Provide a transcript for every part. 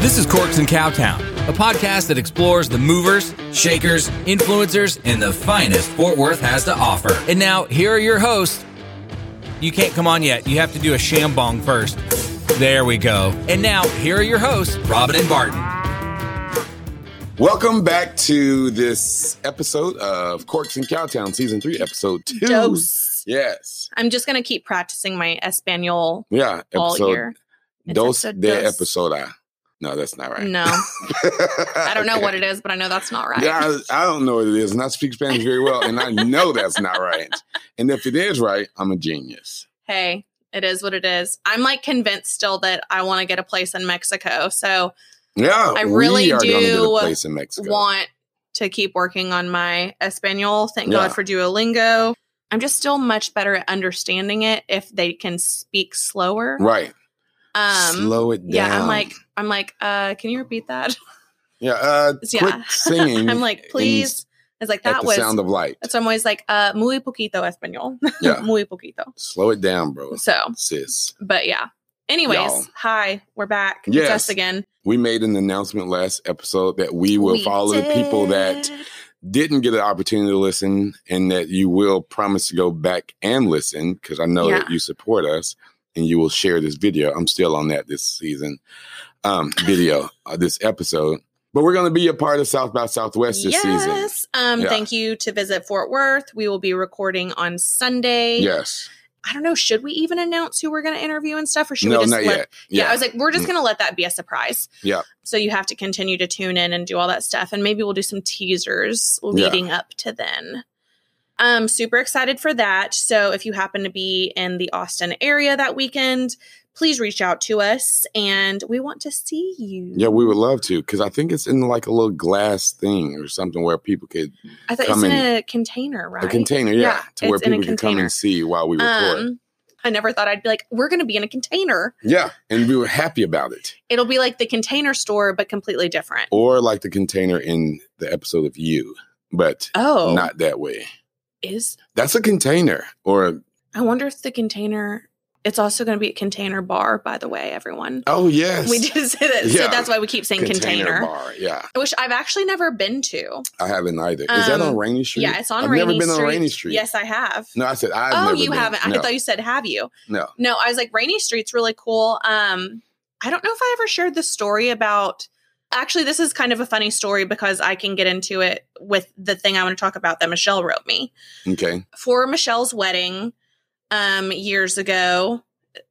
This is Corks and Cowtown, a podcast that explores the movers, shakers, influencers, and the finest Fort Worth has to offer. And now, here are your hosts. You can't come on yet. You have to do a shambong first. There we go. And now, here are your hosts, Robin and Barton. Welcome back to this episode of Corks and Cowtown, season three, episode two. Dose. Yes. I'm just gonna keep practicing my Espanol Yeah. all year. It's dos episode de dos. episoda. No, that's not right. No, I don't know what it is, but I know that's not right. Yeah, I, I don't know what it is, and I speak Spanish very well, and I know that's not right. And if it is right, I'm a genius. Hey, it is what it is. I'm like convinced still that I want to get a place in Mexico, so Yeah, I really we are gonna get do a place in Mexico. want to keep working on my Espanol. Thank Yeah. God for Duolingo. I'm just still much better at understanding it if they can speak slower. right. Um, Slow it down. yeah, I'm like, I'm like, uh, can you repeat that? yeah, uh, Yeah. singing. I'm like, please. It's like at that the was. sound of light. so I'm always like, uh, muy poquito español. Yeah. muy poquito. Slow it down, bro. So, Sis. but yeah. Anyways, Y'all. hi, we're back. Yes. It's us again. We made an announcement last episode that we will We follow the people that did. didn't get an opportunity to listen and that you will promise to go back and listen because I know that you support us and you will share this video. I'm still on that this season, um, video, uh, this episode. But we're going to be a part of South by Southwest this season. yes. Um, Yeah. Thank you to Visit Fort Worth. We will be recording on Sunday. Yes. I don't know. Should we even announce who we're going to interview and stuff, or should No, we just not let? yet. Yeah. I was like, we're just Mm. going to let that be a surprise. Yeah. So you have to continue to tune in and do all that stuff, and maybe we'll do some teasers leading up to then. I'm super excited for that. So if you happen to be in the Austin area that weekend, please reach out to us, and we want to see you. Yeah, we would love to because I think it's in like a little glass thing or something where people could I thought it's in in- a container, right? a container, yeah, Yeah, to where it's in a people can come and see while we record. Um, I never thought I'd be like, we're going to be in a container. yeah, and we were happy about it. It'll be like the container store, but completely different. Or like the container in the episode of You, but Oh, not that way. Is That's a container or I wonder if the container. It's also going to be a container bar, by the way, everyone. oh yes, We did say that, Yeah. so that's why we keep saying container. bar. Yeah, Which I've actually never been to. I haven't either. Is that Um, on Rainey Street? Yeah, it's on I've Rainey never been Street. on Rainey Street. Yes, I have. No, I said I've oh, you been. haven't. No, I thought you said have you? no. No, I was like Rainey Street's really cool. Um, I don't know if I ever shared the story about. Actually, this is kind of a funny story because I can get into it with the thing I want to talk about that Michelle wrote me Okay. for Michelle's wedding um years ago.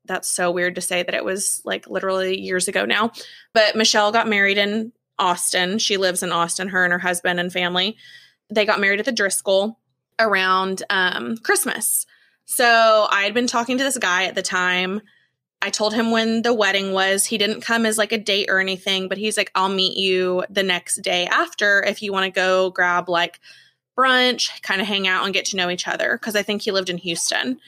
That's so weird to say that it was like literally years ago now. But Michelle got married in Austin. She lives in Austin, her and her husband and family. They got married at the Driskill around um Christmas. So I had been talking to this guy at the time. I told him when the wedding was. He didn't come as like a date or anything, but he's like, I'll meet you the next day after if you want to go grab like brunch, kind of hang out and get to know each other. Cause I think he lived in Houston.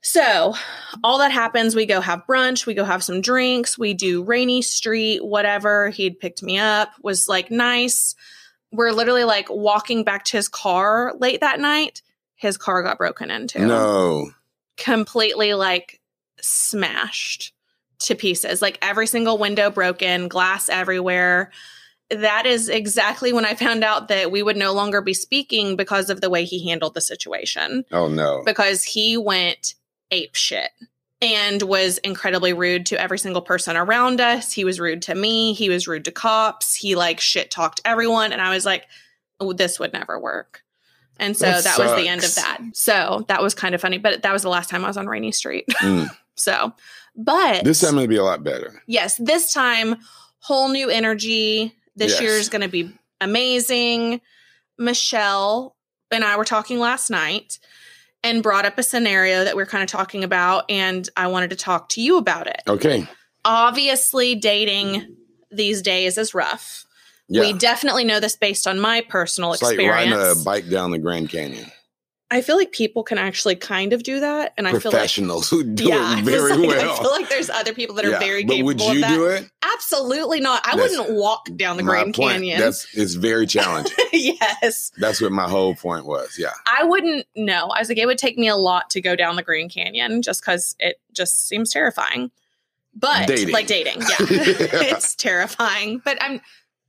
So all that happens, we go have brunch, we go have some drinks, we do Rainey street, whatever. He'd picked me up, was like nice. We're literally like walking back to his car late that night. His car got broken into No. completely like smashed to pieces. Like every single window broken, glass everywhere. That is exactly when I found out that we would no longer be speaking because of the way he handled the situation. Oh no. Because he went ape shit and was incredibly rude to every single person around us. He was rude to me. He was rude to cops. He like shit talked everyone. And I was like, oh, this would never work. And so That that, was the end of that. So that was kind of funny, but that was the last time I was on Rainey Street. Mm. so, but This time it'll be a lot better. yes, this time, whole new energy. This Yes. year is going to be amazing. Michelle and I were talking last night and brought up a scenario that we are kind of talking about, and I wanted to talk to you about it. Okay. Obviously, dating these days is rough. Yeah. We definitely know this based on my personal it's like riding experience. a bike down the Grand Canyon. I feel like people can actually kind of do that, and I feel like Professionals who do yeah, it very like- well. I feel like there's other people that are Yeah, very but capable would you of that. do it? Absolutely not. I That's wouldn't walk down the Grand point. Canyon. That's it's very challenging. yes. That's what my whole point was. Yeah. I wouldn't know. I was like, it would take me a lot to go down the Grand Canyon just because it just seems terrifying. but Dating. like dating, yeah, it's terrifying. But I'm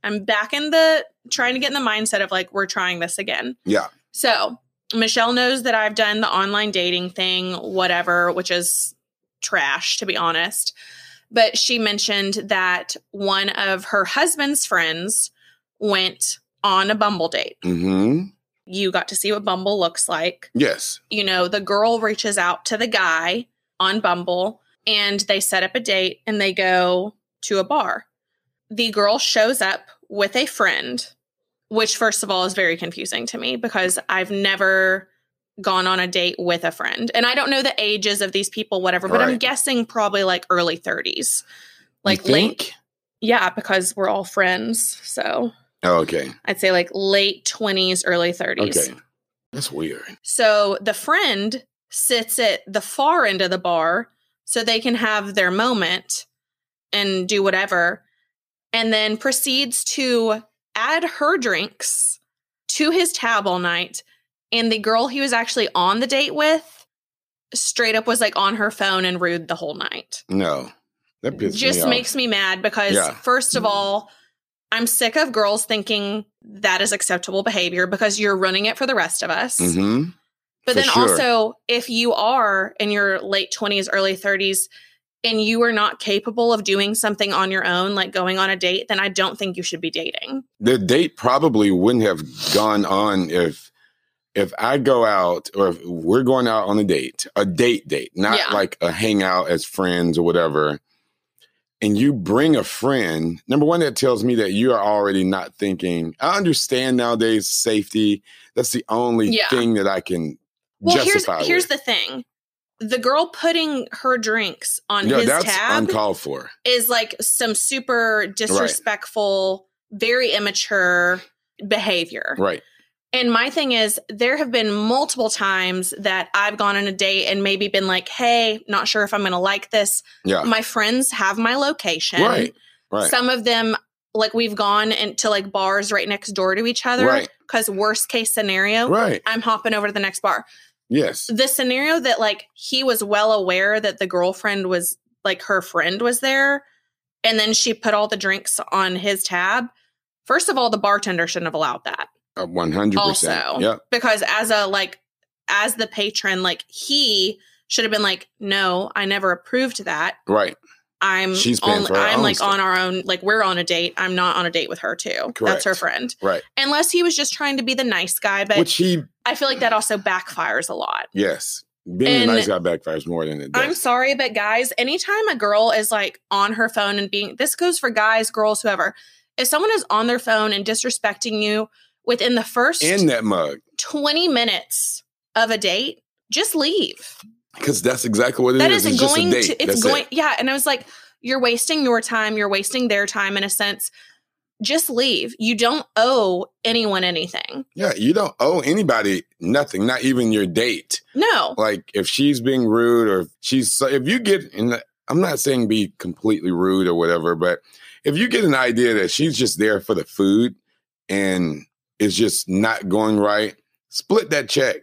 I'm back in the trying to get in the mindset of like we're trying this again. Yeah. So Michelle knows that I've done the online dating thing, whatever, which is trash to be honest. But she mentioned that one of her husband's friends went on a Bumble date. hmm You got to see what Bumble looks like. Yes. You know, the girl reaches out to the guy on Bumble and they set up a date and they go to a bar. The girl shows up with a friend, which, first of all, is very confusing to me because I've never gone on a date with a friend. And I don't know the ages of these people, whatever, but I'm guessing probably like early 30s. Like late. Yeah, because we're all friends. So Oh, okay. I'd say like late 20s, early 30s. Okay. That's weird. So the friend sits at the far end of the bar so they can have their moment and do whatever, and then proceeds to add her drinks to his tab all night. And the girl he was actually on the date with straight up was like on her phone and rude the whole night. No. That pisses Just me makes me mad because, Yeah. first of all, I'm sick of girls thinking that is acceptable behavior because you're running it for the rest of us. hmm But For then sure. also, if you are in your late 20s, early 30s, and you are not capable of doing something on your own, like going on a date, then I don't think you should be dating. The date probably wouldn't have gone on if if I go out or if we're going out on a date, a date date, not Yeah. like a hangout as friends or whatever. And you bring a friend, number one, that tells me that you are already not thinking. I understand nowadays safety. That's the only Yeah. thing that I can Well, justify. here's with. the thing. The girl putting her drinks on yeah, his that's tab uncalled for. is like some super disrespectful, very immature behavior. Right. And my thing is, there have been multiple times that I've gone on a date and maybe been like, hey, not sure if I'm going to like this. Yeah. My friends have my location. Right. Right. Some of them, like, we've gone into like bars right next door to each other. Right. Because, worst case scenario, right. I'm hopping over to the next bar. Yes. The scenario that, like, he was well aware that the girlfriend was, like, her friend was there. And then she put all the drinks on his tab. First of all, the bartender shouldn't have allowed that Uh, One hundred percent. also Yep. because as a like as the patron like he should have been like no i never approved that Right. I'm She's paying for i'm like stuff. on our own like we're on a date i'm not on a date with her too that's her friend Right. unless he was just trying to be the nice guy but Which he i feel like that also backfires a lot Yes. Being And- a nice guy backfires more than it does. i'm sorry but guys anytime a girl is like on her phone and being this goes for guys girls whoever if someone is on their phone and disrespecting you within the first in that mug. 20 minutes of a date just leave Because that's exactly what it That is. is It's going to it's That's going it. yeah and i was like you're wasting your time you're wasting their time in a sense just leave you don't owe anyone anything Yeah, you don't owe anybody nothing, not even your date. no Like if she's being rude or if she's if you get in the, I'm not saying be completely rude or whatever, but if you get an idea that she's just there for the food and it's just not going right, split that check.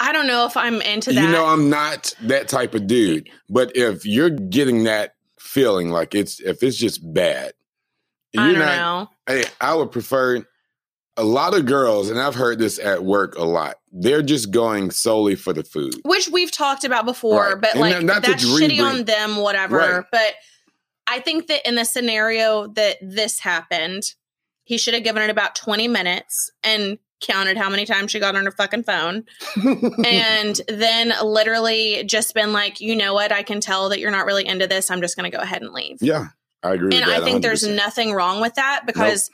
I don't know if i'm into that You know, I'm not that type of dude. But if you're getting that feeling like it's if it's just bad, i don't not. know Hey, I would prefer a lot of girls, and I've heard this at work a lot. They're just going solely for the food. which we've talked about before Right. but And like not- that's shitty on them whatever Right. but i think that in the scenario that this happened he should have given it about 20 minutes and counted how many times she got on her fucking phone and then literally just been like, you know what, I can tell that you're not really into this. I'm just going to go ahead and leave. yeah, I agree. and I think there's 100%. nothing wrong with that because,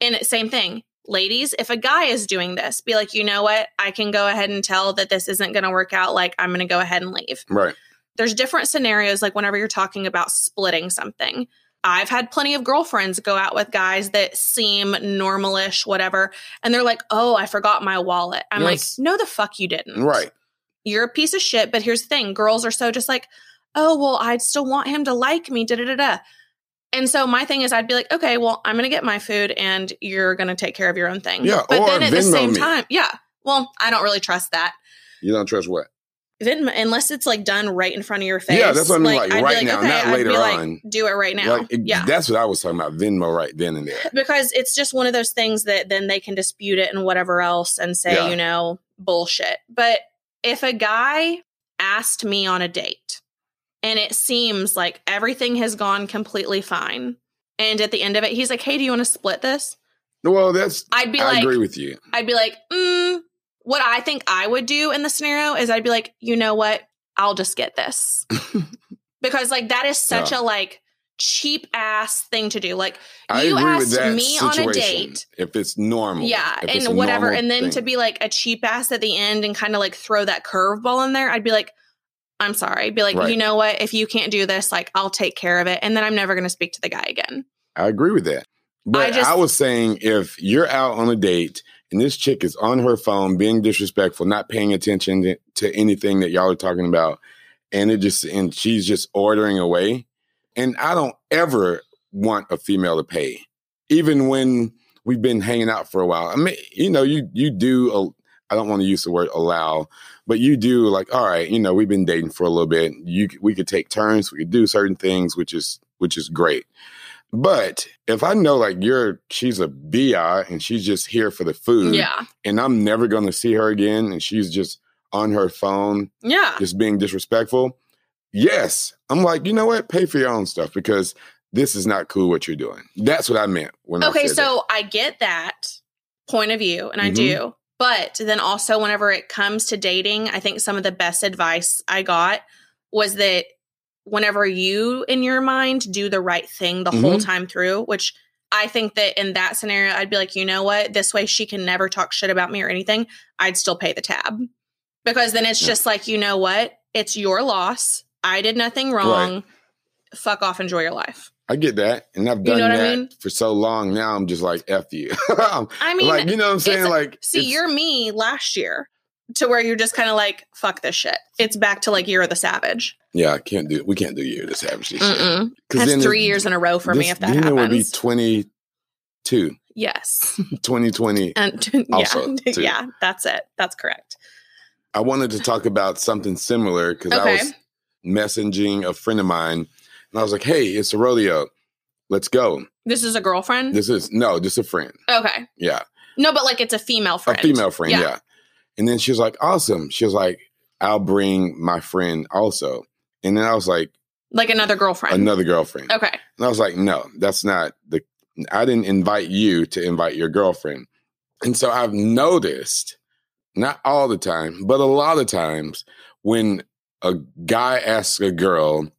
and same thing, ladies, if a guy is doing this, be like, you know what, I can go ahead and tell that this isn't going to work out. Like, I'm going to go ahead and leave. right. There's different scenarios, like whenever you're talking about splitting something. I've had plenty of girlfriends go out with guys that seem normalish, whatever, and they're like, "Oh, I forgot my wallet." I'm Yes. like, "No, the fuck you didn't." Right. you're a piece of shit. But here's the thing girls are so just like, oh, well, I'd still want him to like me, da da da da. And so my thing is, I'd be like, okay, well, I'm going to get my food and you're going to take care of your own thing. Yeah, But or then at the same me. time, yeah. Well, I don't really trust that. You don't trust what? Unless it's like done right in front of your face. Yeah, that's what I mean, like, be right now, not I'd later be like, on. do it right now. Like, it- yeah. that's what I was talking about. Venmo right then and there. because it's just one of those things that then they can dispute it and whatever else and say, Yeah. you know, bullshit. But if a guy asked me on a date and it seems like everything has gone completely fine, and at the end of it, he's like, hey, do you want to split this? Well, that's. I'd be I like, agree with you. I'd be like, mm, what I think I would do in the scenario is I'd be like, you know what? I'll just get this. because like that is such Yeah. a like cheap ass thing to do. Like I you asked me on a date. If it's normal. Yeah, If it's a and whatever. And then to be like a cheap ass at the end and kind of like throw that curveball in there, I'd be like, I'm sorry. I'd be like, Right. you know what? If you can't do this, like I'll take care of it. And then I'm never gonna speak to the guy again. I agree with that. But I, just- was saying if you're out on a date and this chick is on her phone being disrespectful, not paying attention to, anything that y'all are talking about, and it just and she's just ordering away, and I don't ever want a female to pay, even when we've been hanging out for a while. I mean, you know, you you do. I don't want to use the word allow, but you do like, all right, you know, we've been dating for a little bit. You we could take turns, we could do certain things, which is which is great. But if I know like you're she's a BI and she's just here for the food Yeah. and I'm never gonna see her again and she's just on her phone Yeah. just being disrespectful, yes. I'm like, you know what? Pay for your own stuff because this is not cool what you're doing. That's what I meant when I Okay, said so I get that point of view, and I Mhm. do. But then also, whenever it comes to dating, I think some of the best advice I got was that whenever you, in your mind, do the right thing the whole Mhm. time through, which I think that in that scenario, I'd be like, you know what? This way she can never talk shit about me or anything. I'd still pay the tab. Because then it's Yeah. just like, you know what? It's your loss. I did nothing wrong. Fuck off. Enjoy your life. I get that. And I've You done know what I that mean? for so long now I'm just like F you. I mean, like, you know what I'm saying? Like See, you're me last year to where you're just kind of like, fuck this shit. It's back to like you're the savage. Yeah, I can't do we can't do you the savage this That's three it- years in a row for me if that then it would be happens. 22, yes. 2020. And Also, yeah, too. yeah, that's it. That's correct. I wanted to talk about something similar because I was messaging a friend of mine and I was like, hey, it's a rodeo. Let's go. This is a girlfriend. This is no, just a friend. okay. Yeah. No, but like it's a female friend. A female friend, Yeah. yeah. And then she was like, awesome. She was like, I'll bring my friend also. And then I was like, Like another girlfriend. another girlfriend. Okay. And I was like, no, that's not the, I didn't invite you to invite your girlfriend. And so I've noticed, not all the time, but a lot of times when a guy asks a girl,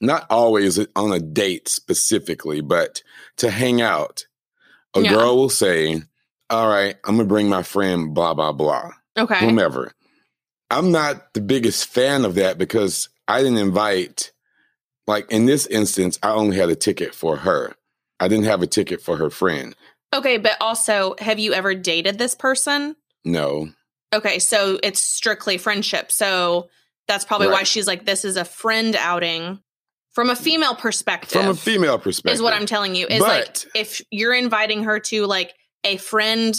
not always on a date specifically, but to hang out, a Yeah. girl will say, all right, I'm going to bring my friend, blah, blah, blah Okay. whomever. I'm not the biggest fan of that because I didn't invite, like in this instance, I only had a ticket for her. I didn't have a ticket for her friend. Okay. But also, have you ever dated this person? No. Okay. So it's strictly friendship. So that's probably why she's like, this is a friend outing from a female perspective. From a female perspective. is what I'm telling you. Is But- like if you're inviting her to like a friend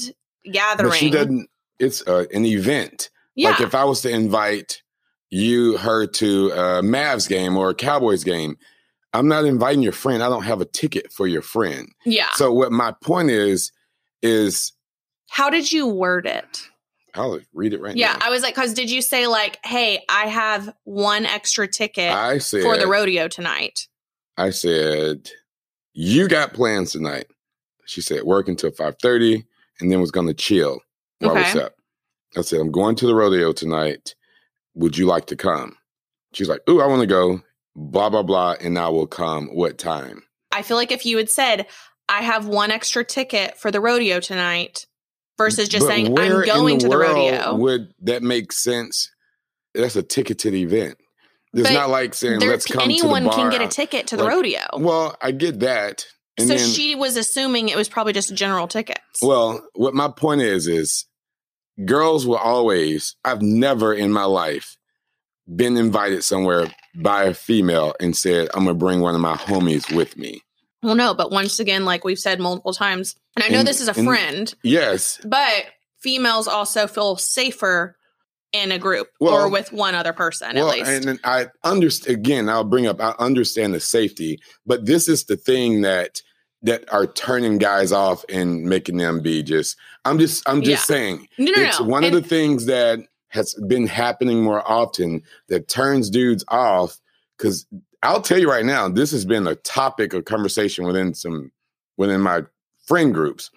gathering. She doesn't, it's uh, an event. yeah. Like if I was to invite you, her to a Mavs game or a Cowboys game, I'm not inviting your friend. I don't have a ticket for your friend. yeah. So what my point is, is How did you word it? I'll read it right Yeah. now. I was like, because did you say like, hey, I have one extra ticket I said for the rodeo tonight? I said, "You got plans tonight?" She said, "Work until five thirty, and then was going to chill Okay. it's up." I said, "I'm going to the rodeo tonight. Would you like to come?" She's like, "Ooh, I want to go." Blah blah blah, and I will come. What time? I feel like if you had said, I have one extra ticket for the rodeo tonight versus just But saying, I'm in going to the rodeo. Would that make sense? That's a ticketed event. It's But not like saying, "Let's come anyone the bar." can get a ticket to the Like, rodeo. Well, I get that. And so then, she was assuming it was probably just general tickets. Well, what my point is is girls will always I've never in my life been invited somewhere by a female and said, I'm gonna bring one of my homies with me. Well, no, but once again, like we've said multiple times, and I know And- this is a friend, Yes. but females also feel safer in a group Well- or with one other person well, at least. and I understand again. I'll bring up. I understand the safety, but this is the thing that that are turning guys off and making them be just. I'm just. I'm just Yeah. saying. no, no, it's no. one And- of the things that has been happening more often that turns dudes off. Because I'll tell you right now, this has been a topic of conversation within some within my friend groups.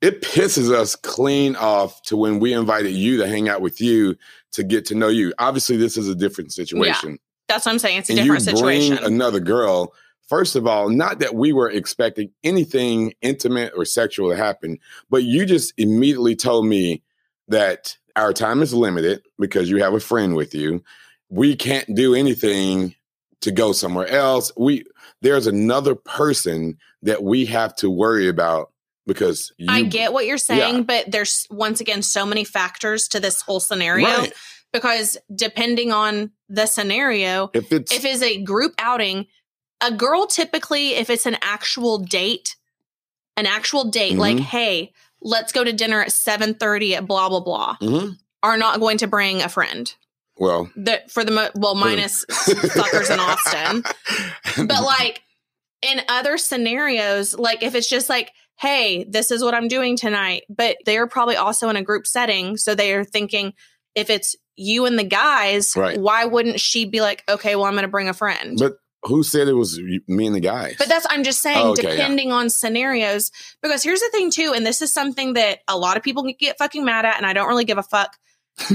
It pisses us clean off to when we invited you to hang out with you to get to know you. Obviously, this is a different situation. that's what I'm saying. It's a and different you situation. bring another girl. First of all, not that we were expecting anything intimate or sexual to happen, but you just immediately told me that our time is limited because you have a friend with you. We can't do anything to go somewhere else. We there's another person that we have to worry about because you, I get what you're saying, Yeah. but there's once again so many factors to this whole scenario Right. because depending on the scenario, if it's if it's a group outing, a girl typically, if it's an actual date, an actual date, like, Mhm. hey, let's go to dinner at 7:30 at blah blah blah, Mhm. are not going to bring a friend. well, The for the mo- well, minus fuckers in Austin. But like in other scenarios, like if it's just like, hey, this is what I'm doing tonight, but they're probably also in a group setting. So they are thinking, if it's you and the guys, Right. why wouldn't she be like, okay, well, I'm going to bring a friend? but who said it was me and the guys? But that's I'm just saying, Oh, okay, yeah. depending on scenarios. Because here's the thing too, and this is something that a lot of people get fucking mad at, and I don't really give a fuck.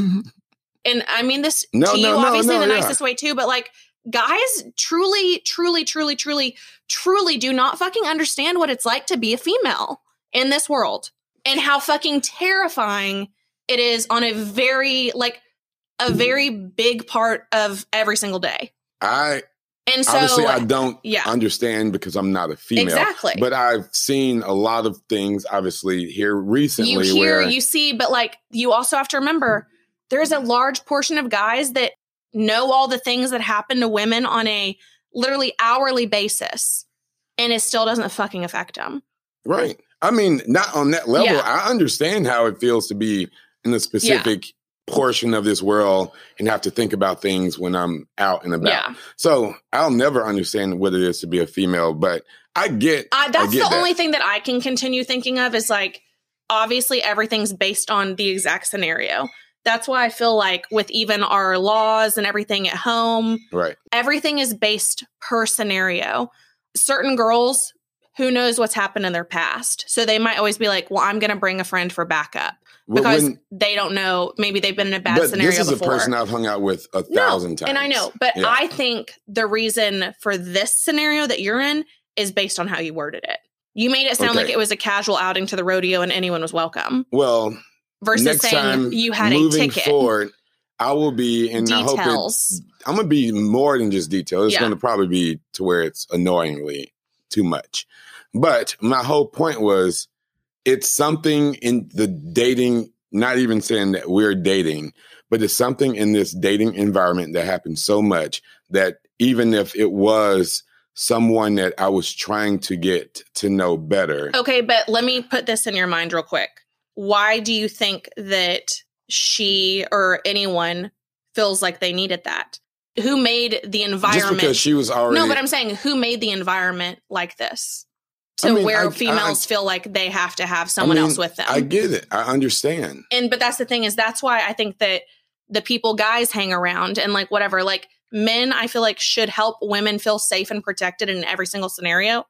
And I mean this No, to you, no, obviously, no, in the yeah. nicest way too. But like, guys, truly, truly, truly, truly, truly do not fucking understand what it's like to be a female in this world, and how fucking terrifying it is on a very like a very big part of every single day. I And so, obviously I don't yeah. understand because I'm not a female. exactly. But I've seen a lot of things, obviously, here recently you hear, where you see, but like you also have to remember there's a large portion of guys that know all the things that happen to women on a literally hourly basis and it still doesn't fucking affect them. right. I mean, not on that level. Yeah. I understand how it feels to be in a specific portion of this world and have to think about things when I'm out and about. Yeah. So I'll never understand what it is to be a female, but I get I, that's get the that. only thing that I can continue thinking of is like, obviously, everything's based on the exact scenario. That's why I feel like with even our laws and everything at home, right. everything is based per scenario. Certain girls, who knows what's happened in their past. So they might always be like, well, I'm going to bring a friend for backup because when- they don't know. Maybe they've been in a bad but scenario this is before. a person I've hung out with a No, thousand times. And I know, but Yeah. I think the reason for this scenario that you're in is based on how you worded it. You made it sound like it was a casual outing to the rodeo and anyone was welcome Well, versus saying you had a ticket. forward, I will be, and I hope it, Details. I'm gonna be more than just detail. It's Yeah. gonna probably be to where it's annoyingly too much. But my whole point was it's something in the dating, not even saying that we're dating, but it's something in this dating environment that happens so much that even if it was someone that I was trying to get to know better, Okay, but let me put this in your mind real quick. Why do you think that she or anyone feels like they needed that? Who made the environment? just because she was already no, but I'm saying who made the environment like this to I mean, where I- females feel like they have to have someone mean, else with them. I get it. I understand. and but that's the thing is that's why I think that the people guys hang around and like whatever like men I feel like should help women feel safe and protected in every single scenario.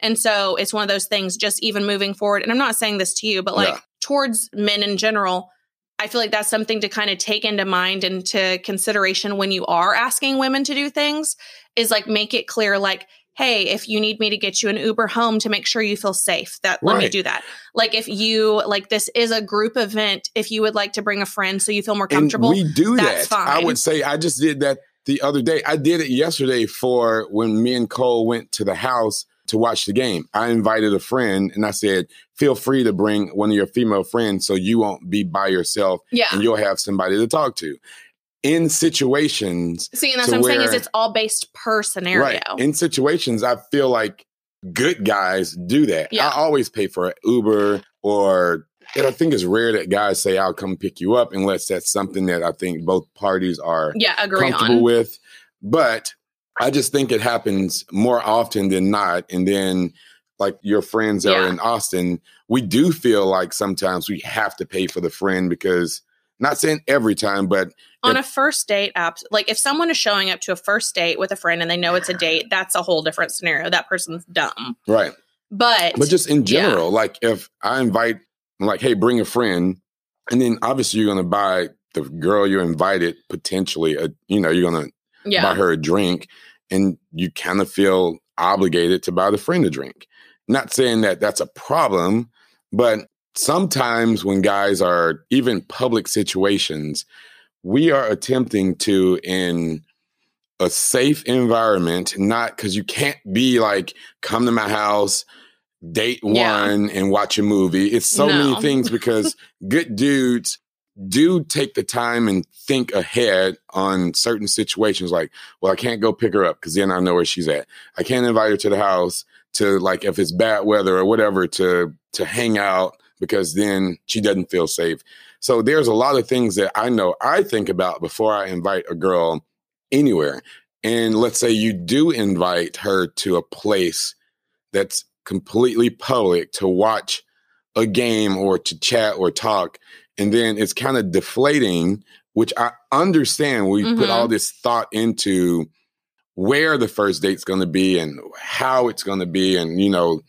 And so it's one of those things just even moving forward and I'm not saying this to you but like Yeah. towards men in general I feel like that's something to kind of take into mind and to consideration when you are asking women to do things is like make it clear like hey if you need me to get you an uber home to make sure you feel safe that let me do that like if you like this is a group event if you would like to bring a friend so you feel more comfortable And we do that's that. I would say I just did that the other day. I did it yesterday for when me and Cole went to the house to watch the game. I invited a friend and I said, feel free to bring one of your female friends so you won't be by yourself yeah and you'll have somebody to talk to. In situations, see and that's what i'm saying is it's all based per scenario right? In situations, I feel like good guys do that. Yeah. I always pay for Uber or and I think it's rare that guys say, I'll come pick you up unless that's something that I think both parties are Yeah, agree comfortable on. with. But I just think it happens more often than not. And then, like your friends that are in Austin, we do feel like sometimes we have to pay for the friend because, not saying every time, but on if- a first date app like if someone is showing up to a first date with a friend and they know it's a date that's a whole different scenario that person's dumb right. but But just in Yeah. general, like if I invite, I'm like, hey, bring a friend, and then obviously you're going to buy the girl you invited potentially, a, you know, you're going to yeah buy her a drink, and you kind of feel obligated to buy the friend a drink. Not saying that that's a problem, but sometimes when guys are even public situations, we are attempting to in a safe environment, not because you can't be like, come to my house, date Yeah. one, and watch a movie. It's so many things because good dudes do take the time and think ahead on certain situations like well i can't go pick her up because then i know where she's at. I can't invite her to the house to like if it's bad weather or whatever to to hang out because then she doesn't feel safe. So there's a lot of things that i know i think about before i invite a girl anywhere. And let's say you do invite her to a place that's completely public to watch a game or to chat or talk and then it's kind of deflating which i understand we put Mhm. all this thought into where the first date's going to be and how it's going to be and you know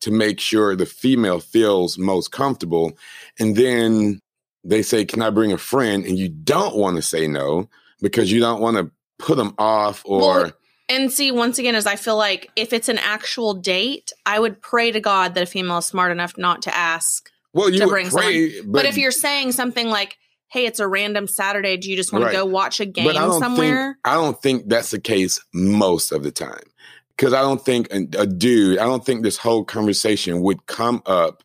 to make sure the female feels most comfortable and then they say can i bring a friend and you don't want to say no because you don't want to put them off or Well, and see once again is i feel like if it's an actual date i would pray to god that a female is smart enough not to ask well you to bring pray but, if you're saying something like hey it's a random saturday do you just want Right. to go watch a game But I somewhere Think, I don't think that's the case most of the time. Because I don't think a, a dude, I don't think this whole conversation would come up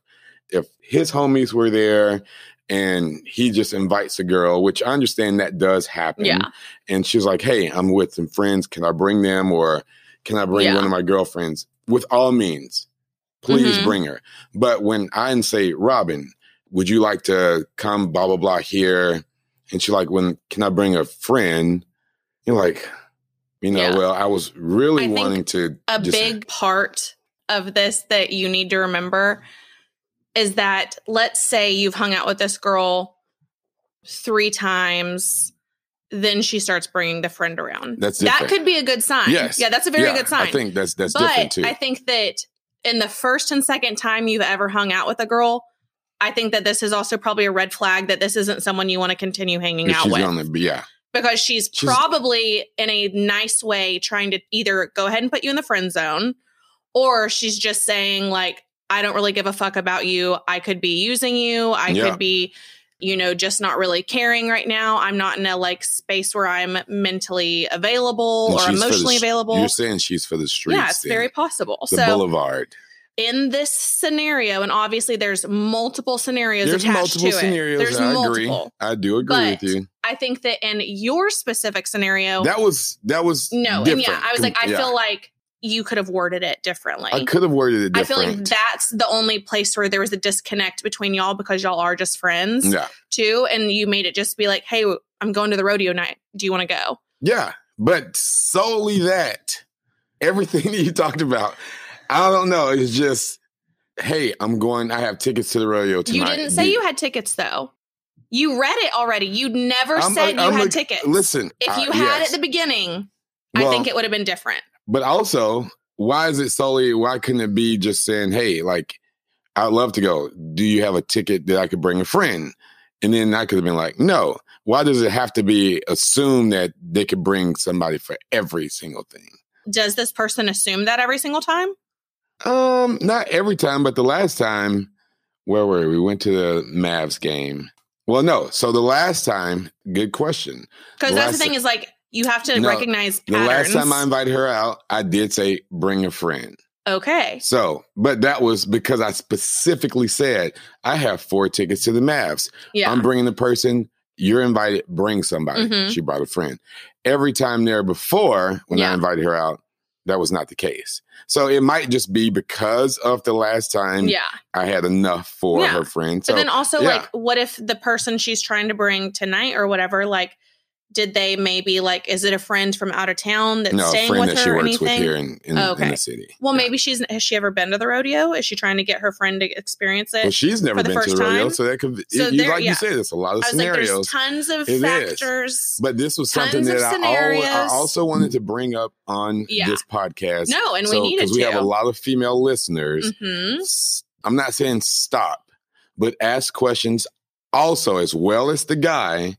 if his homies were there and he just invites a girl, which I understand that does happen. Yeah. And she's like, hey, I'm with some friends. Can I bring them? Or can I bring Yeah. one of my girlfriends? With all means, please Mhm. bring her. But when I say, Robin, would you like to come, blah, blah, blah, here? And she's like, when can I bring a friend? You're like, you know, Yeah. well, I was really I wanting to a just- big part of this that you need to remember is that let's say you've hung out with this girl three times then she starts bringing the friend around That's that could be a good sign Yes. yeah that's a very Yeah, good sign I think that's that's different too. i think that in the first and second time you've ever hung out with a girl i think that this is also probably a red flag that this isn't someone you want to continue hanging If out with. gonna yeah, because she's, She's- probably in a nice way trying to either go ahead and put you in the friend zone or she's just saying like i don't really give a fuck about you. I could be using you. I Yeah. could be you know just not really caring right now i'm not in a like space where i'm mentally available And or for the emotionally available You're saying she's for the streets. yeah it's very possible the so boulevard. in this scenario and obviously there's multiple scenarios There's attached multiple to scenarios. it there's I multiple agree. I do agree But with you. i think that in your specific scenario That was that was No, and yeah, I was like, I Yeah. feel like you could have worded it differently. I could have worded it differently. I feel like that's the only place where there was a disconnect between y'all because y'all are just friends yeah, too, and you made it just be like, "Hey, I'm going to the rodeo night. Do you want to go?" yeah, but solely that. Everything that you talked about, I don't know. It's just, hey, I'm going. I have tickets to the rodeo tonight. you didn't say you had tickets though. You read it already. You never I'm- said you I'm had a- tickets. Listen, if uh, you had yes. at the beginning, I think it would have been different. But also, why is it solely? Why couldn't it be just saying, "Hey, like, I'd love to go. Do you have a ticket that I could bring a friend?" And then I could have been like, "No." Why does it have to be assumed that they could bring somebody for every single thing? Does this person assume that every single time? Um, not every time, but the last time, where were we? We went to the Mavs game. Well, no. So the last time, good question. Because that's the thing is like you have to No, recognize The last time I invited her out, I did say bring a friend. okay, So, but that was because I specifically said I have four tickets to the Mavs. yeah, I'm bringing the person. You're invited. Bring somebody. Mhm. She brought a friend. Every time there before, when Yeah. I invited her out, that was not the case. So it might just be because of the last time yeah. I had enough for Yeah. her friend. So but then also, yeah. like, what if the person she's trying to bring tonight or whatever, like, did they maybe like? Is it a friend from out of town that's no, staying with that her she or works anything? with here in, in, Oh, in the city. well, Yeah. maybe she's has she ever been to the rodeo? Is she trying to get her friend to experience it? Well, she's never for the been to first the rodeo, time? so that could, So you, there- like yeah. you said, it's a lot of I was like, scenarios. there's tons of It is. factors. But this was something that I, al- I also wanted to bring up on Yeah. this podcast. no, and So- we needed because we have a lot of female listeners. Mhm. S- I'm not saying stop, but ask questions also as well as the guy.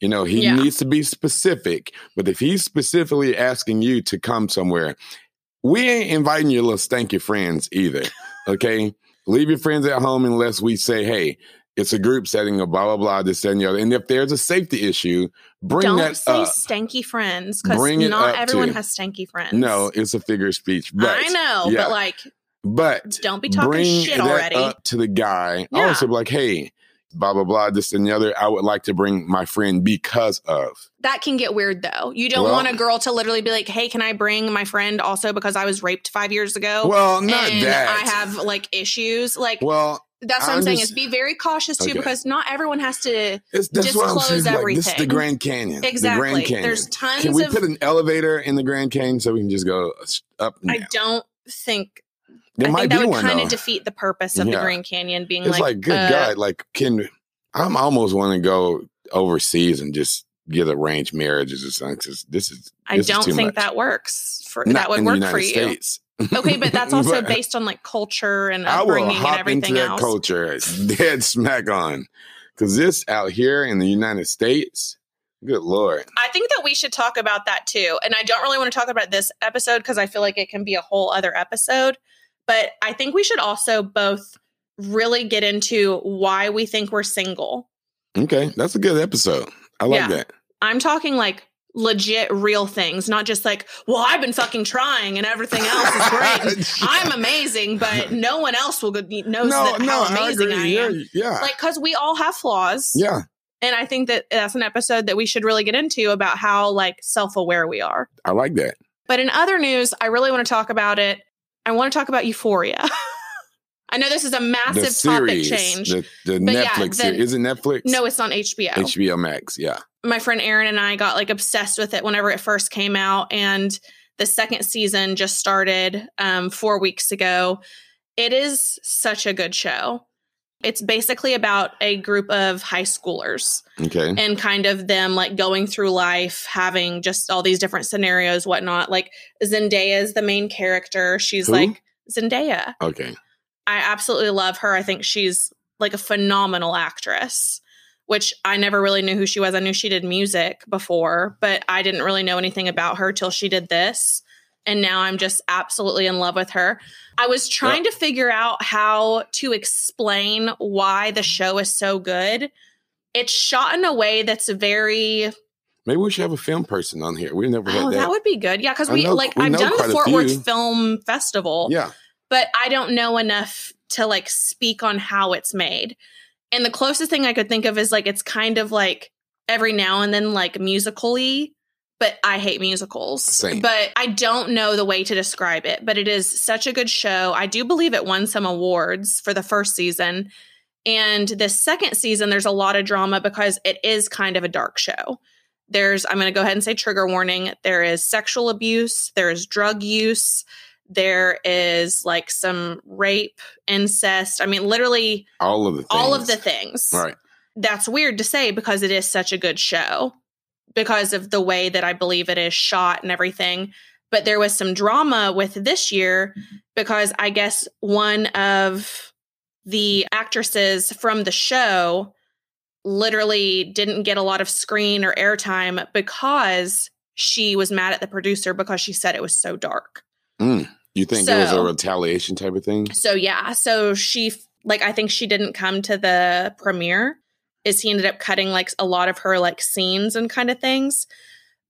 You know, he Yeah. needs to be specific. But if he's specifically asking you to come somewhere, we ain't inviting your little stanky friends either. Okay. Leave your friends at home unless we say, hey, it's a group setting of blah blah blah, this that, and the other. And if there's a safety issue, bring that up. Don't that say up. stanky friends because not everyone too. has stanky friends. No, it's a figure of speech. But I know, yeah. but like, but don't be talking shit already. up to the guy. Yeah. Also, be like, hey, blah blah blah, this and the other. I would like to bring my friend because of. That can get weird though. You don't Well- want a girl to literally be like, "Hey, can I bring my friend also because I was raped five years ago?" Well, not and that. I have like issues. Like Well, that's what I'm saying just- is be very cautious too Okay. because not everyone has to it's, that's disclose saying. Like, this is the. Grand Canyon. The exactly. Grand Canyon. There's tons Can we of. put an elevator in the Grand Canyon so we can just go uh, up and I down? don't think. There I might think that be would kind of defeat the purpose of the Grand Canyon being it's like, like, good uh, God, like can I'm almost want to go overseas and just get arranged marriages or something. 'cause this is I this is don't too think much. that works for Not that would work for United you. Okay, but that's also But- based on like culture and I will upbringing and everything else. culture dead smack on. Because this out here in the United States, good lord. I think that we should talk about that too. And I don't really want to talk about this episode because I feel like it can be a whole other episode. But I think we should also both really get into why we think we're single. Okay, that's a good episode. I like Yeah. that. I'm talking like legit real things, not just like, well, I've been fucking trying and everything else is great. I'm amazing, but no one else will knows no, that no, how amazing. I, yeah, am. yeah, Like, because we all have flaws. yeah. And I think that that's an episode that we should really get into about how like self aware we are. I like that. But in other news, I really want to talk about it. I want to talk about Euphoria. I know this is a massive series, topic change. the, the But yeah, Netflix the- series. Is it Netflix? no, it's on HBO. HBO Max. Yeah. My friend Erin and I got like obsessed with it whenever it first came out, and the second season just started um, four weeks ago. It is such a good show. It's basically about a group of high schoolers Okay. and kind of them like going through life, having just all these different scenarios, whatnot. Like Zendaya is the main character. She's Who? like Zendaya. Okay. I absolutely love her. I think she's like a phenomenal actress, which I never really knew who she was. I knew she did music before, but I didn't really know anything about her till she did this. And now I'm just absolutely in love with her. I was trying to figure out how to explain why the show is so good. It's shot in a way that's very Maybe we should have a film person on here. We've never had Oh, that. that would be good. Yeah, because we know- like we I've done the Fort. Worth Film Festival yeah. but I don't know enough to like speak on how it's made. And the closest thing I could think of is like it's kind of like every now and then like musically, but I hate musicals. Same. But I don't know the way to describe it, but it is such a good show. I do believe it won some awards for the first season. And the second season there's a lot of drama because it is kind of a dark show. There's I'm going to go ahead and say trigger warning. There is sexual abuse, there is drug use, there is like some rape, incest. I mean, literally All of the things. all of the things. Right. That's weird to say because it is such a good show because of the way that I believe it is shot and everything. But there was some drama with this year because I guess one of the actresses from the show literally didn't get a lot of screen or airtime because she was mad at the producer because she said it was so dark. Mm. You think it was a retaliation type of thing? So yeah, so she like I think she didn't come to the premiere. Is he ended up cutting like a lot of her like scenes and kind of things.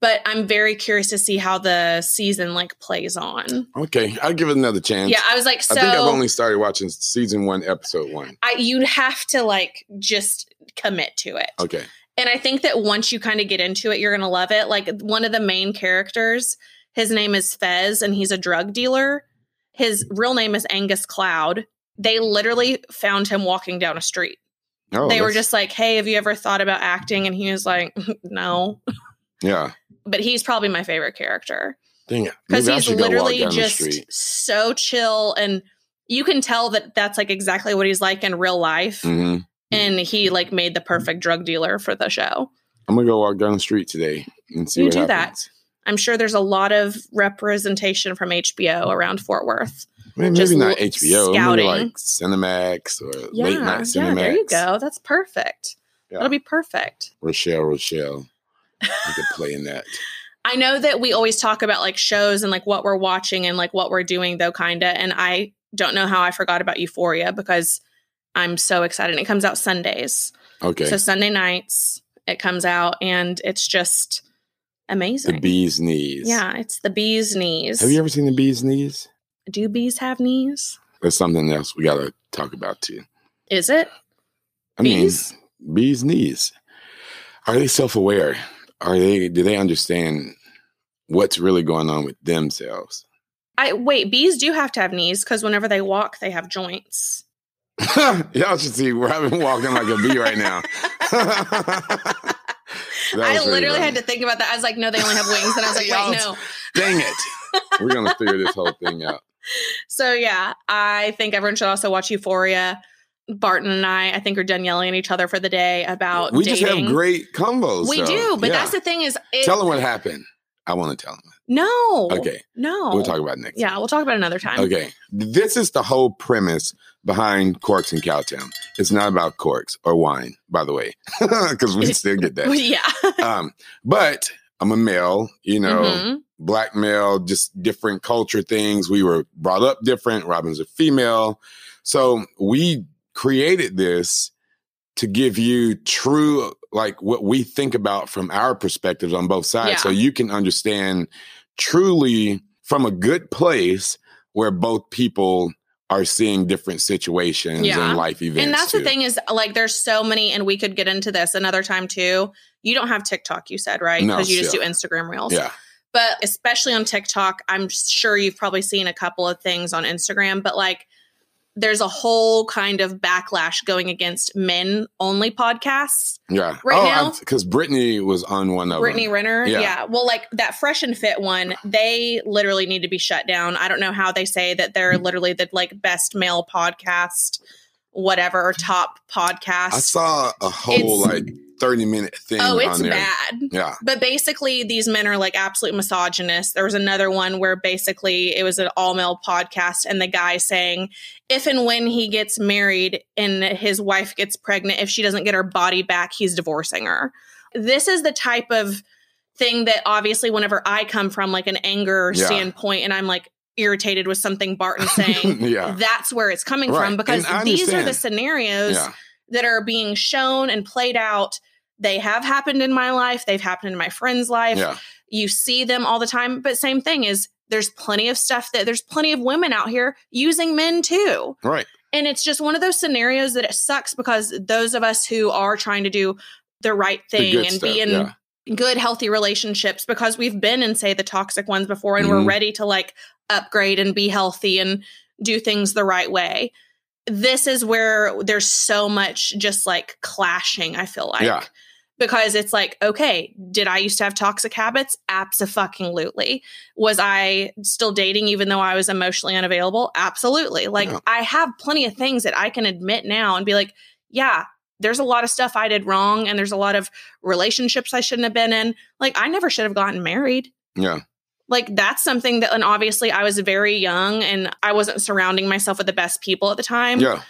But I'm very curious to see how the season like plays on. Okay, I'll give it another chance. Yeah, I was like, so I think I've only started watching season one, episode one. I you'd have to like just commit to it. Okay. And I think that once you kind of get into it, you're going to love it. Like one of the main characters, His name is Fez and he's a drug dealer. His real name is Angus Cloud. They literally found him walking down a street. Oh, they were just like, "Hey, have you ever thought about acting?" And he was like, "No." yeah. But he's probably my favorite character Dang it. because he's should go walk literally just so chill and you can tell that that's like exactly what he's like in real life hmm and he like made the perfect drug dealer for the show I'm gonna go walk down the street today and see You what do that. i'm sure there's a lot of representation from hbo around fort worth Maybe, maybe not HBO, scouting. maybe like Cinemax or yeah late night Cinemax. yeah there you go that's perfect Yeah. that'll be perfect Rochelle, Rochelle. You could play in that. I know that we always talk about like shows and like what we're watching and like what we're doing though kinda and I don't know how I forgot about Euphoria because I'm so excited. It comes out Sundays. Okay. So Sunday nights it comes out and it's just amazing. the bee's knees. yeah, it's the bee's knees. Have you ever seen the bee's knees? Do bees have knees? That's something else we gotta talk about too. Is it? I Bees? mean, bees knees. Are they self-aware? Are they? Do they understand what's really going on with themselves? I wait, bees do have to have knees because whenever they walk, they have joints. Y'all should see where I've been walking like a bee right now. I literally had to think about that. I was like, no, they only have wings. And I was like, wait, no. Dang it! We're gonna figure this whole thing out. So yeah, I think everyone should also watch Euphoria. Barton and I, I think, are done yelling at each other for the day about We dating. just have great combos. we so, do, but yeah. that's the thing is, it, tell them what happened. I want to tell them. no, Okay, no, we'll talk about it next. Yeah, we'll talk about it another time. Okay, this is the whole premise behind Corks and Cowtown. It's not about corks or wine, by the way, because we still get that. yeah, Um, but I'm a male, you know, Mhm. black male, just different culture things. We were brought up different. Robin's a female. So we created this to give you true, like what we think about from our perspectives on both sides. Yeah. So you can understand truly from a good place where both people are seeing different situations Yeah. and life events. and that's too. the thing is, like, there's so many, and we could get into this another time too. You don't have TikTok, you said, right? No, Because you just still. do Instagram reels. Yeah. but especially on TikTok, I'm sure you've probably seen a couple of things on Instagram, but like there's a whole kind of backlash going against men only podcasts. Yeah. Right oh, now? Because Brittany was on one of Brittany them. Renner. Yeah. Yeah. Well, like that Fresh and Fit one, they literally need to be shut down. I don't know how they say that they're mm. literally the like best male podcast, whatever, top podcast. I saw a whole It's- like 30 minute thing oh, it's bad. Yeah. But basically, these men are like absolute misogynists. There was another one where basically it was an all male podcast, and the guy saying, if and when he gets married and his wife gets pregnant, if she doesn't get her body back, he's divorcing her. This is the type of thing that obviously, whenever I come from like an anger Yeah. standpoint and I'm like irritated with something Barton's saying, yeah. that's where it's coming Right. from because these are the scenarios Yeah. that are being shown and played out. They have happened in my life. They've happened in my friend's life. Yeah. You see them all the time. But same thing is there's plenty of stuff that there's plenty of women out here using men too. Right. And it's just one of those scenarios that it sucks because those of us who are trying to do the right thing good and stuff, be in yeah. Good, healthy relationships because we've been in, say, the toxic ones before and we're Mhm. ready to like upgrade and be healthy and do things the right way. This is where there's so much just like clashing, I feel like. Yeah. Because it's like, okay, did I used to have toxic habits? Absolutely. Was I still dating even though I was emotionally unavailable? Absolutely. Like, Yeah. I have plenty of things that I can admit now and be like, yeah, there's a lot of stuff I did wrong and there's a lot of relationships I shouldn't have been in. Like I never should have gotten married. Yeah. Like that's something that and obviously I was very young and I wasn't surrounding myself with the best people at the time. Yeah.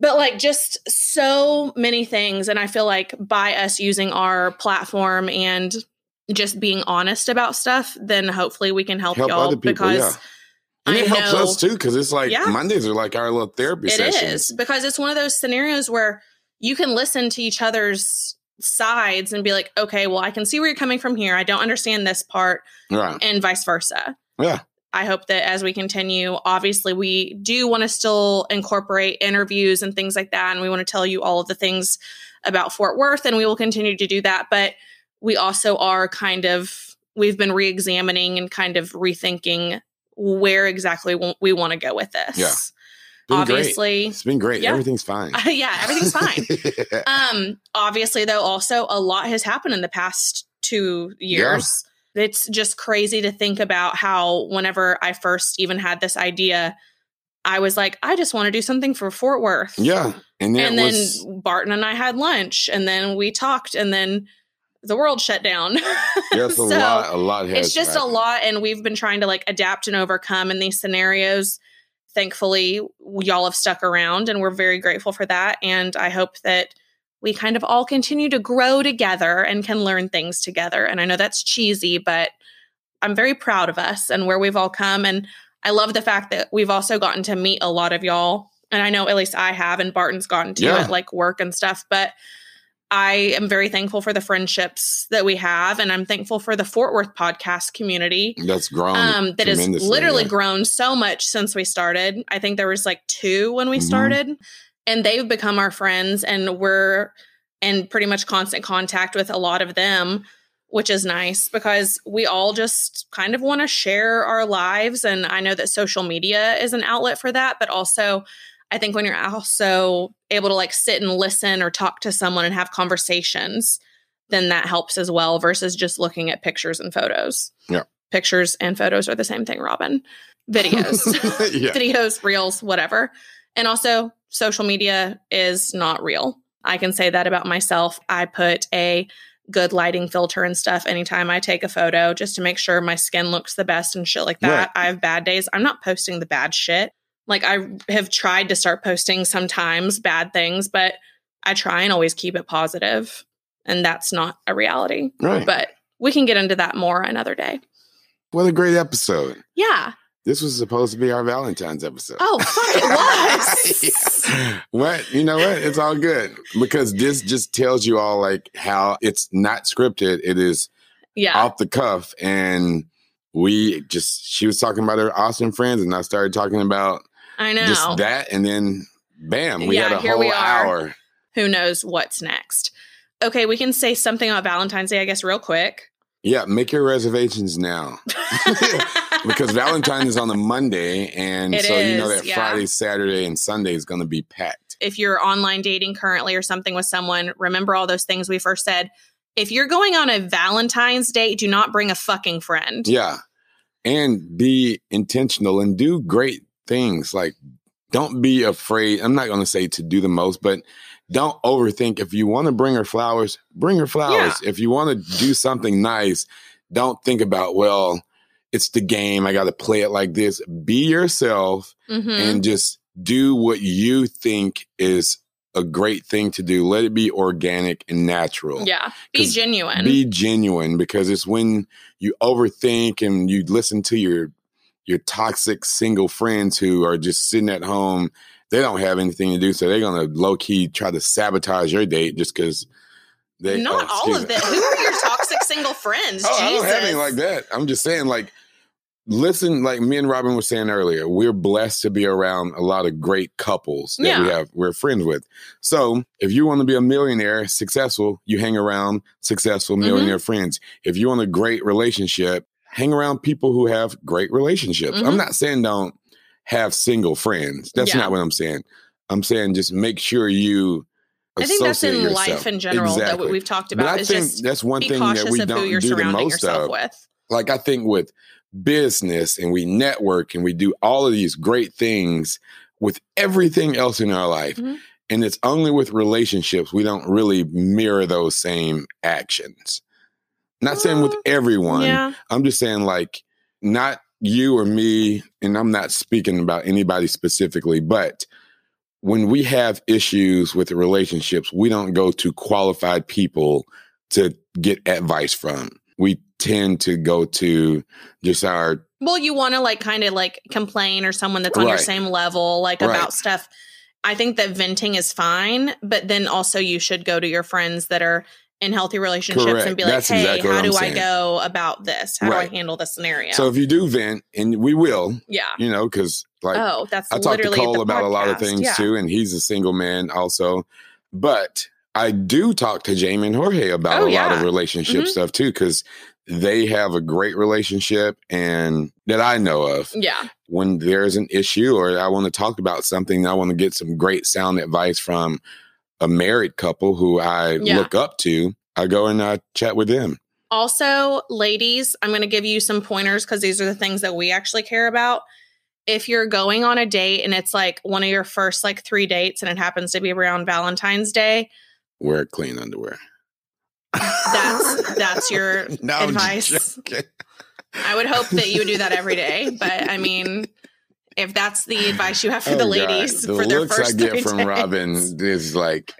But like just so many things and I feel like by us using our platform and just being honest about stuff, then hopefully we can help, Help y'all people. because yeah. And I it helps know- us too because it's like Yeah. Mondays are like our little therapy It is sessions. because it's one of those scenarios where you can listen to each other's sides and be like, okay, well, I can see where you're coming from here. I don't understand this part, Right. and vice versa. Yeah. I hope that as we continue, obviously, we do want to still incorporate interviews and things like that. And we want to tell you all of the things about Fort Worth, and we will continue to do that. But we also are kind of we've been re-examining and kind of rethinking where exactly we want to go with this. Yeah. Been great. Obviously, It's been great. Yeah. Everything's fine. yeah, everything's fine. um obviously though also a lot has happened in the past two years it's just crazy to think about how whenever i first even had this idea i was like i just want to do something for fort worth yeah. And, then and then was, barton and i had lunch and then we talked and then the world shut down yes, a so lot, a lot has it's just a lot and we've been trying to like adapt and overcome in these scenarios thankfully y'all have stuck around and we're very grateful for that and i hope that we kind of all continue to grow together and can learn things together and i know that's cheesy but i'm very proud of us and where we've all come and i love the fact that we've also gotten to meet a lot of y'all and i know at least i have and barton's gotten to Yeah. at like work and stuff but I am very thankful for the friendships that we have, and I'm thankful for the Fort Worth podcast community That's grown. um, that has literally yeah. grown so much since we started. I think there was like two when we Mhm. started, and they've become our friends, and we're in pretty much constant contact with a lot of them, which is nice because we all just kind of want to share our lives. And I know that social media is an outlet for that, but also I think when you're also able to like sit and listen or talk to someone and have conversations, then that helps as well versus just looking at pictures and photos. Yeah. Pictures and photos are the same thing, Robin. Videos, yeah. videos, reels, whatever. And also, social media is not real. I can say that about myself. I put a good lighting filter and stuff anytime I take a photo just to make sure my skin looks the best and shit like that. Right. I have bad days. I'm not posting the bad shit. Like I have tried to start posting sometimes bad things, but I try and always keep it positive, and that's not a reality. Right. But we can get into that more another day. What a great episode. Yeah. This was supposed to be our Valentine's episode. Oh, fuck, it was. Yeah. What? You know what? It's all good because this just tells you all like how it's not scripted. It is Yeah. off the cuff. And we just, she was talking about her Austin friends and I started talking about I know. just that. And then bam, we Yeah, had a here whole we are. hour. Who knows what's next? Okay, we can say something about Valentine's Day, I guess, real quick. Yeah, make your reservations now because Valentine is on a Monday. And It so you know that yeah. Friday, Saturday, and Sunday is going to be packed. if you're online dating currently or something with someone, remember all those things we first said. If you're going on a Valentine's date, do not bring a fucking friend. Yeah. And be intentional and do great things. Like, don't be afraid. I'm not going to say to do the most, but don't overthink. If you want to bring her flowers, bring her flowers. If you want to do something nice, don't think about, well, it's the game. I got to play it like this. Be yourself Mhm. and just do what you think is a great thing to do. Let it be organic and natural yeah, Be genuine. be genuine because it's when you overthink and you listen to your your toxic single friends who are just sitting at home they don't have anything to do so they're gonna low-key try to sabotage your date just because they not oh, all of them. Who are your toxic single friends? oh, I don't have any like that i'm just saying like listen like me and robin were saying earlier we're blessed to be around a lot of great couples that we have we're friends with so if you want to be a millionaire successful you hang around successful Mm-hmm. millionaire friends if you want a great relationship hang around people who have great relationships i'm Mhm. not saying don't have single friends that's Yeah. not what i'm saying i'm saying just make sure you I think that's in associate life in general that Exactly. what we've talked but about i is think just that's one thing that we don't you're do the most of with. like I think with business and we network and we do all of these great things with everything else in our life. Mhm. And it's only with relationships we don't really mirror those same actions. Not saying with everyone. Yeah. I'm just saying like not you or me and I'm not speaking about anybody specifically, but when we have issues with relationships, we don't go to qualified people to get advice from. We tend to go to just our Well, you want to like kind of like complain or someone that's on your same level, like Right. about stuff. I think that venting is fine, but then also you should go to your friends that are in healthy relationships Correct. and be like, That's hey, exactly how do I'm I saying. go about this? How Right. do I handle this scenario? so if you do vent, and we will, yeah. you know, because like oh, that's I talked to Cole about a lot of things Yeah. too, and he's a single man also. But I do talk to Jamie and Jorge about Oh, a lot of relationship Mhm. stuff too, because they have a great relationship and that I know of. Yeah. When there's an issue or I want to talk about something, I want to get some great sound advice from a married couple who I Yeah. look up to. I go and I chat with them. Also, ladies, I'm going to give you some pointers because these are the things that we actually care about. If you're going on a date and it's like one of your first like three dates and it happens to be around Valentine's Day, Wear clean underwear. That's- that's your No, advice. I would hope that you would do that every day. But I mean, if that's the advice you have for the Oh, God. ladies The for their looks first I get from dates- Robin is like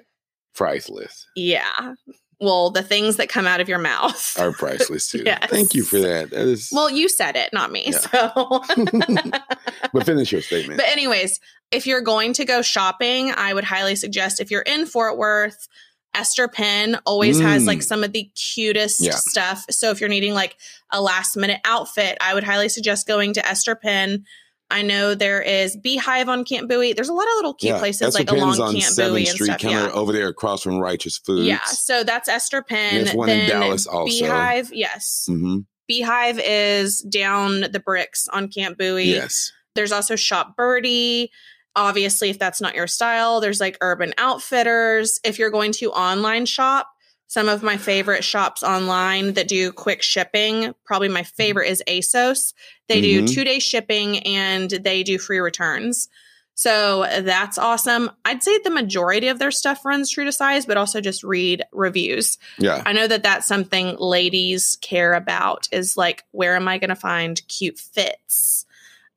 priceless. yeah. Well, the things that come out of your mouth. Are priceless too. Yes. Thank you for that. That is well, you said it, not me. Yeah. So. but finish your statement. But anyways, if you're going to go shopping, I would highly suggest if you're in Fort Worth, Esther Penn always has Mm. like some of the cutest Yeah. stuff. So if you're needing like a last minute outfit, I would highly suggest going to Esther Penn. I know there is Beehive on Camp Bowie. There's a lot of little cute places Esther like along on Camp 7th Bowie and stuff. kind Yeah. over there across from Righteous Foods. yeah, so that's Esther Penn. There's one in Dallas also. Beehive, yes. hmm Beehive is down the bricks on Camp Bowie. Yes. There's also Shop Birdie. Obviously, if that's not your style, there's like Urban Outfitters. If you're going to online shop, some of my favorite shops online that do quick shipping, probably my favorite is ASOS. They do Mhm. two day shipping and they do free returns. So that's awesome. I'd say the majority of their stuff runs true to size, but also just read reviews. Yeah. I know that that's something ladies care about is like, where am I going to find cute fits?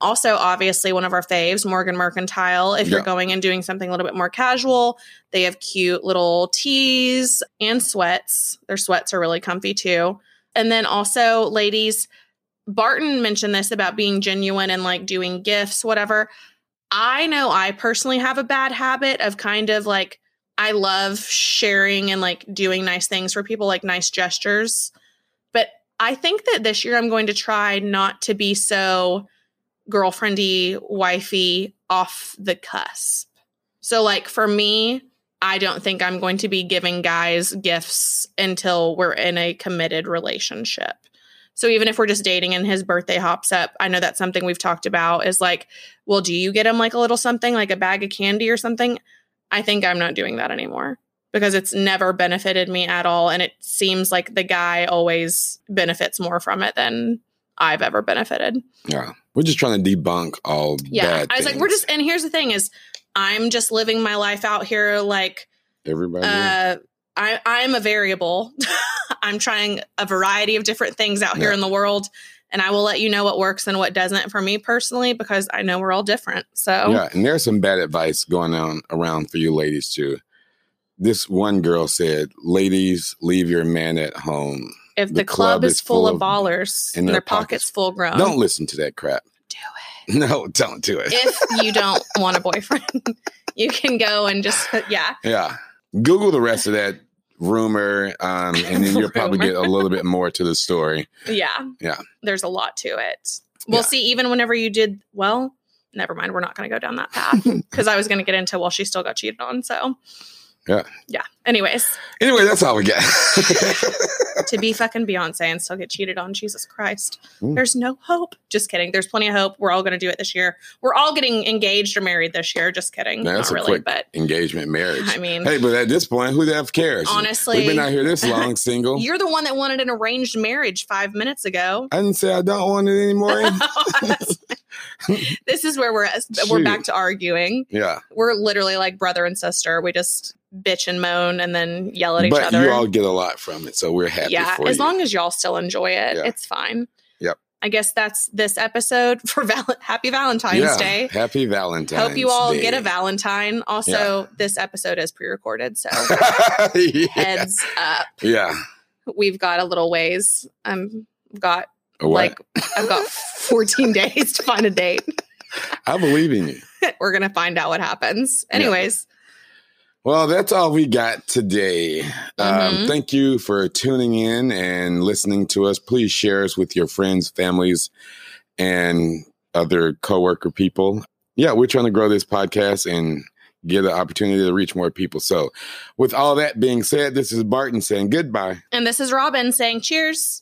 Also, obviously, one of our faves, Morgan Mercantile. If you're going and doing something a little bit more casual, they have cute little tees and sweats. Their sweats are really comfy too. And then also, ladies, Barton mentioned this about being genuine and like doing gifts, whatever. I know I personally have a bad habit of kind of like, I love sharing and like doing nice things for people, like nice gestures. But I think that this year I'm going to try not to be so girlfriendy, wifey, off the cusp. So, like for me, I don't think I'm going to be giving guys gifts until we're in a committed relationship. So even if we're just dating and his birthday hops up, I know that's something we've talked about is like, well, do you get him like a little something, like a bag of candy or something? I think I'm not doing that anymore because it's never benefited me at all. And it seems like the guy always benefits more from it than I've ever benefited. Yeah. We're just trying to debunk all Yeah. I was like, we're just, and here's the thing is, I'm just living my life out here like, everybody. uh, I, I'm a variable. I'm trying a variety of different things out here Yeah. in the world, and I will let you know what works and what doesn't for me personally because I know we're all different. So, Yeah, and there's some bad advice going on around for you ladies too. This one girl said, "Ladies, leave your man at home. If the, The club, club is full of ballers and and their their pockets pockets- full grown, don't listen to that crap. do it. No, don't do it. If you don't want a boyfriend, you can go and just yeah, yeah, Google the rest of that rumor, um, and then you'll probably get a little bit more to the story. yeah, Yeah. There's a lot to it. We'll Yeah. see. Even whenever you did well, never mind. We're not going to go down that path because I was going to get into well, she still got cheated on. So Yeah. yeah. Anyways, Anyway, that's all we get. to be fucking Beyonce and still get cheated on. Jesus Christ. Mm. There's no hope. Just kidding. There's plenty of hope. We're all going to do it this year. We're all getting engaged or married this year. Just kidding. That's Not a really, quick but Engagement, marriage. I mean, hey, but at this point, who the f cares? honestly, we've been out here this long, single. you're the one that wanted an arranged marriage five minutes ago. I didn't say I don't want it anymore. this is where we're at. We're back to arguing. yeah, We're literally like brother and sister. We just bitch and moan and then yell at each but other. you all get a lot from it, so we're happy. yeah, as you. long as y'all still enjoy it, Yeah. it's fine. Yep. I guess that's this episode for val- Happy Valentine's yeah, Day. Happy Valentine's. Day. Hope you all Day. get a Valentine. Also, this episode is pre-recorded, so yeah. heads up. yeah. We've got a little ways. I'm got like I've got 14 days to find a date. I believe in you. We're gonna find out what happens. Anyways, Well, that's all we got today. Um, Mhm. thank you for tuning in and listening to us. Please share us with your friends, families, and other coworker people. Yeah, we're trying to grow this podcast and get the opportunity to reach more people. So, with all that being said, this is Barton saying goodbye. and this is Robin saying cheers.